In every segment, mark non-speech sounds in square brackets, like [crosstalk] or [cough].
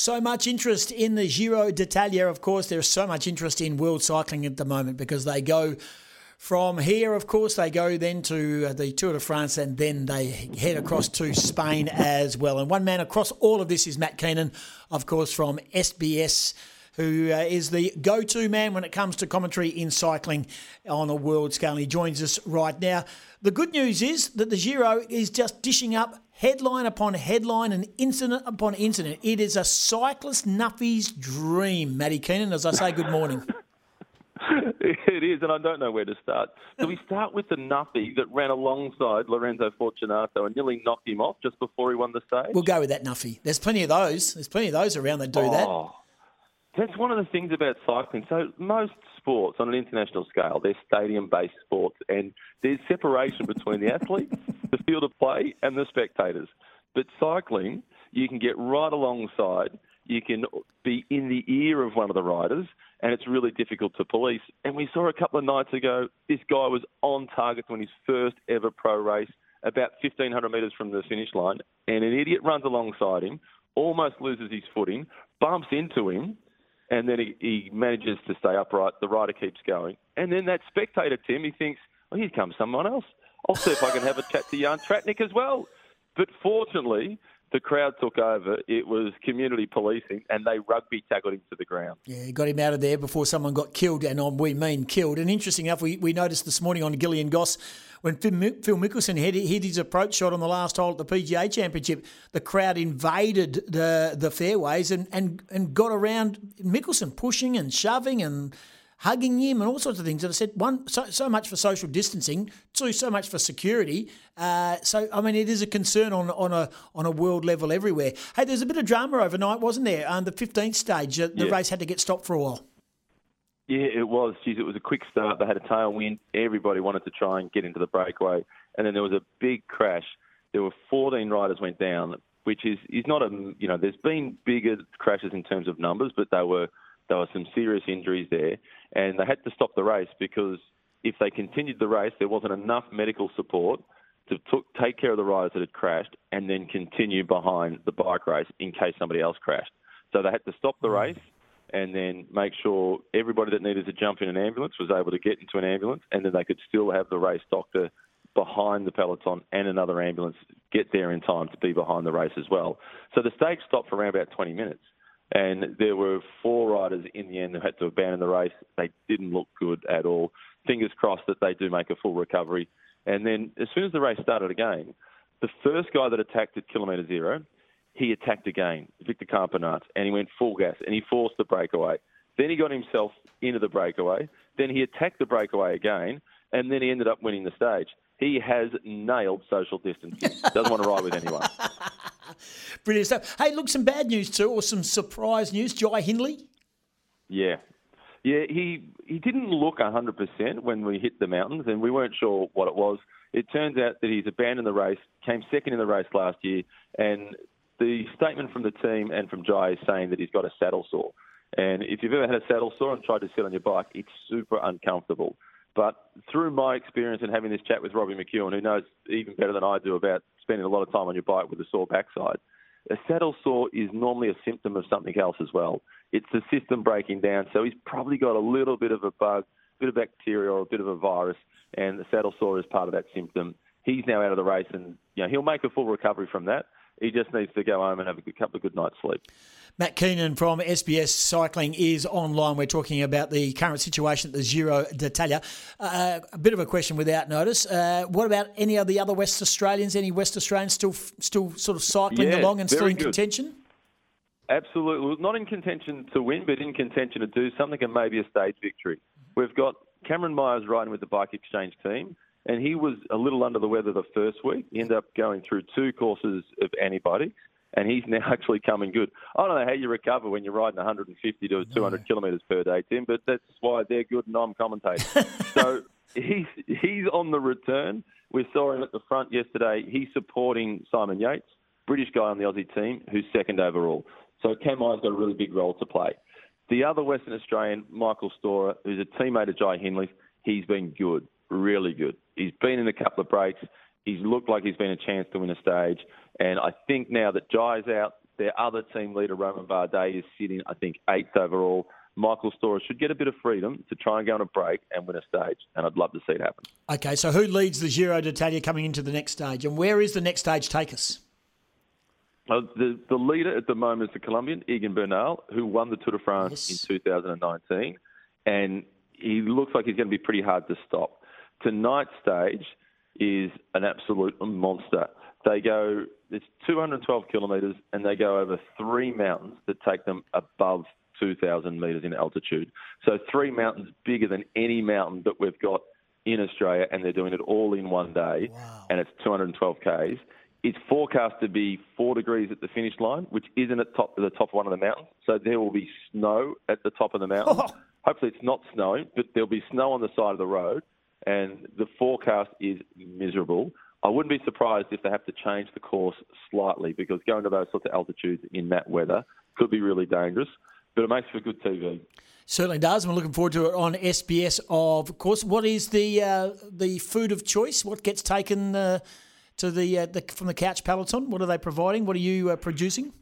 So much interest in the Giro d'Italia. Of course, there's so much interest in world cycling at the moment because they go from here, of course, they go then to uh, the Tour de France and then they head across to Spain as well. And one man across all of this is Matt Keenan, of course, from SBS who uh, is the go to man when it comes to commentary in cycling on a world scale. And he joins us right now. The good news is that the Giro is just dishing up headline upon headline and incident upon incident. It is a cyclist nuffy's dream, Matty Keenan, as I say good morning. [laughs] it is, and I don't know where to start. Do we start with the Nuffy that ran alongside Lorenzo Fortunato and nearly knocked him off just before he won the stage? We'll go with that Nuffy. There's plenty of those. There's plenty of those around that do oh, that. That's one of the things about cycling. So most sports on an international scale, they're stadium-based sports, and there's separation between the athletes, the field of play, and the spectators. But cycling, you can get right alongside. You can be in the ear of one of the riders, and it's really difficult to police. And we saw a couple of nights ago, this guy was on target win his first ever pro race, about 1,500 metres from the finish line, and an idiot runs alongside him, almost loses his footing, bumps into him, and then he, he manages to stay upright. The rider keeps going, and then that spectator, Tim, he thinks, "Oh, here comes someone else. I'll see if I can have a chat to Jan Tratnik as well." But fortunately, the crowd took over. It was community policing, and they rugby tackled him to the ground. Yeah, got him out of there before someone got killed, and on we mean killed. And interesting enough, we, we noticed this morning on Gillian Goss when Phil Mickelson hit, hit his approach shot on the last hole at the PGA Championship, the crowd invaded the the fairways and, and, and got around Mickelson, pushing and shoving and hugging him and all sorts of things. And I said, one, so, so much for social distancing, two, so much for security. Uh, so, I mean, it is a concern on, on a on a world level everywhere. Hey, there's a bit of drama overnight, wasn't there? Um, the 15th stage, uh, the yeah. race had to get stopped for a while. Yeah, it was. Geez, it was a quick start. They had a tailwind. Everybody wanted to try and get into the breakaway, and then there was a big crash. There were 14 riders went down, which is is not a you know. There's been bigger crashes in terms of numbers, but they were there were some serious injuries there, and they had to stop the race because if they continued the race, there wasn't enough medical support to took, take care of the riders that had crashed and then continue behind the bike race in case somebody else crashed. So they had to stop the mm. race and then make sure everybody that needed to jump in an ambulance was able to get into an ambulance, and then they could still have the race doctor behind the peloton and another ambulance get there in time to be behind the race as well. So the stage stopped for around about 20 minutes. And there were four riders in the end who had to abandon the race. They didn't look good at all. Fingers crossed that they do make a full recovery. And then as soon as the race started again, the first guy that attacked at kilometre zero, he attacked again, Victor Campenaerts, and he went full gas and he forced the breakaway. Then he got himself into the breakaway. Then he attacked the breakaway again, and then he ended up winning the stage. He has nailed social distancing. Doesn't want to ride with anyone. [laughs] [laughs] Brilliant stuff. Hey, look, some bad news too, or some surprise news. Jai Hindley. Yeah, yeah. He he didn't look hundred percent when we hit the mountains, and we weren't sure what it was. It turns out that he's abandoned the race, came second in the race last year, and the statement from the team and from Jai is saying that he's got a saddle sore. And if you've ever had a saddle sore and tried to sit on your bike, it's super uncomfortable. But through my experience and having this chat with Robbie McEwen, who knows even better than I do about spending a lot of time on your bike with a sore backside, a saddle sore is normally a symptom of something else as well. It's the system breaking down, so he's probably got a little bit of a bug, a bit of bacteria or a bit of a virus, and the saddle sore is part of that symptom. He's now out of the race, and you know he'll make a full recovery from that. He just needs to go home and have a couple of good nights' sleep. Matt Keenan from SBS Cycling is online. We're talking about the current situation at the Giro d'Italia. Uh, a bit of a question without notice. Uh, what about any of the other West Australians? Any West Australians still still sort of cycling yeah, along and still in good. contention? Absolutely. Not in contention to win, but in contention to do something and maybe a stage victory. We've got Cameron Myers riding with the Bike Exchange team and he was a little under the weather the first week. He ended up going through two courses of antibiotics, and he's [laughs] now actually coming good. I don't know how you recover when you're riding 150 to 200 kilometres per day, Tim, but that's why they're good and I'm commentating. [laughs] so he's he's on the return. We saw him at the front yesterday. He's supporting Simon Yates, British guy on the Aussie team, who's second overall. So Cam Meyer's got a really big role to play. The other Western Australian, Michael Storer, who's a teammate of Jai Hindley, he's been good really good. He's been in a couple of breaks. He's looked like he's been a chance to win a stage. And I think now that Jai's out, Their other team leader, Romain Bardet, is sitting, I think, eighth overall. Michael Storer should get a bit of freedom to try and go on a break and win a stage, and I'd love to see it happen. Okay, so who leads the Giro d'Italia coming into the next stage, and where is the next stage take us? Uh, the, the leader at the moment is the Colombian, Egan Bernal, who won the Tour de France yes. in 2019, and he looks like he's going to be pretty hard to stop. Tonight's stage is an absolute monster. They go, it's 212 kilometres, and they go over three mountains that take them above 2,000 metres in altitude. So three mountains bigger than any mountain that we've got in Australia, and they're doing it all in one day, wow. and it's 212 k's. It's forecast to be four degrees at the finish line, which isn't at top at the top of one of the mountains. So there will be snow at the top of the mountain. Oh. Hopefully it's not snowing, but there'll be snow on the side of the road, and the forecast is miserable. I wouldn't be surprised if they have to change the course slightly because going to those sorts of altitudes in that weather could be really dangerous but it makes for good TV. Certainly does. We're looking forward to it on SBS. Of course, what is the uh, the food of choice? What gets taken uh, to the, uh, the, from the couch peloton? What are they providing? What are you uh, producing?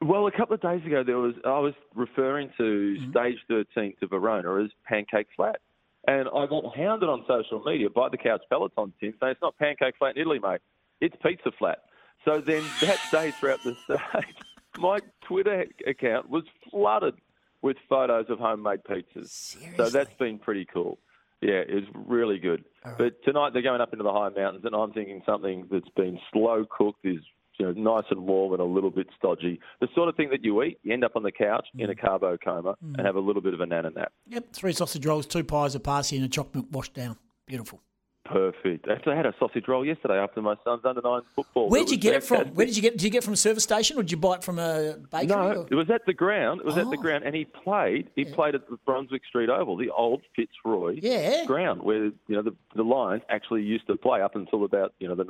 Well, a couple of days ago, there was I was referring to mm-hmm. stage 13 to Verona as pancake flat, and I got hounded on social media by the couch peloton team saying it's not pancake flat in Italy, mate. It's pizza flat. So then that day throughout the stage, [laughs] my Twitter account was flooded with photos of homemade pizzas. Seriously? So that's been pretty cool. Yeah, it was really good. Right. But tonight they're going up into the high mountains, and I'm thinking something that's been slow cooked is you know, nice and warm and a little bit stodgy. The sort of thing that you eat, you end up on the couch mm. in a carbo coma mm. and have a little bit of a nana nap. Yep, three sausage rolls, two pies of parsley, and a chocolate milk washed down. Beautiful. Perfect. Actually, I had a sausage roll yesterday after my son's under nine football. Where'd you get it from? Where did you get? Did you get it from a service station, or did you buy it from a bakery? No, or? it was at the ground. It was oh. at the oh. ground, and he played. He yeah. played at the Brunswick Street Oval, the old Fitzroy yeah. ground, where you know the the Lions actually used to play up until about you know the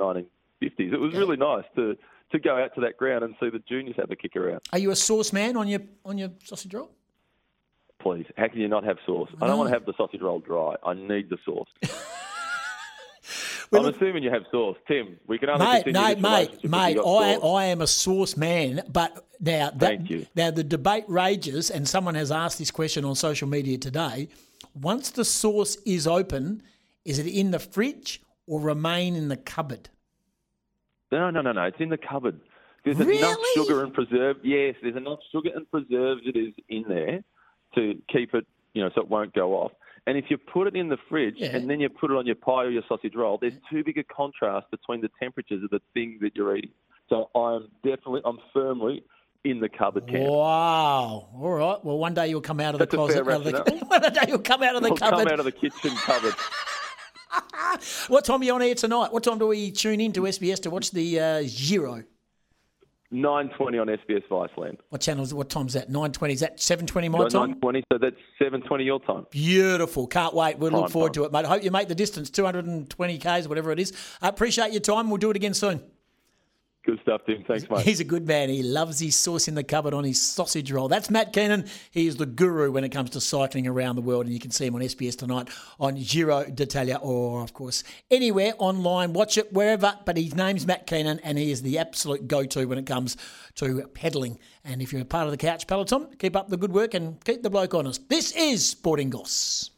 1950s. It was yeah. really nice to to go out to that ground and see the juniors have a kick around. Are you a sauce man on your on your sausage roll? Please, how can you not have sauce? No. I don't want to have the sausage roll dry. I need the sauce. [laughs] I'm look, assuming you have sauce, Tim. We can only mate, no, mate, mate. I, I am a sauce man, but now that, Thank you. now the debate rages, and someone has asked this question on social media today. Once the sauce is open, is it in the fridge or remain in the cupboard? No, no, no, no. It's in the cupboard. There's really? enough sugar and preserve. Yes, there's enough sugar and preserves it is in there to keep it, you know, so it won't go off. And if you put it in the fridge yeah. and then you put it on your pie or your sausage roll, there's too big a contrast between the temperatures of the thing that you're eating. So I'm definitely, I'm firmly in the cupboard camp. Wow. All right. Well, one day you'll come out of That's the closet. Out of the, one day you'll come out of the I'll cupboard. Come out of the kitchen cupboard. [laughs] [laughs] what time are you on air tonight? What time do we tune in to SBS to watch the uh, Giro? Nine twenty on SBS Viceland. What channel is it? What time is that? Nine twenty. Is that seven twenty my time? Nine twenty. So that's seven twenty your time. Beautiful. Can't wait. We'll look forward time. to it, mate. I hope you make the distance, two hundred and twenty k's, whatever it is. I appreciate your time. We'll do it again soon. Good stuff, Tim. Thanks, mate. He's a good man. He loves his sauce in the cupboard on his sausage roll. That's Matt Keenan. He is the guru when it comes to cycling around the world, and you can see him on SBS tonight on Giro d'Italia or, of course, anywhere online. Watch it wherever. But his name's Matt Keenan, and he is the absolute go-to when it comes to pedaling. And if you're a part of the Couch Peloton, keep up the good work and keep the bloke honest. This is Sporting Goss.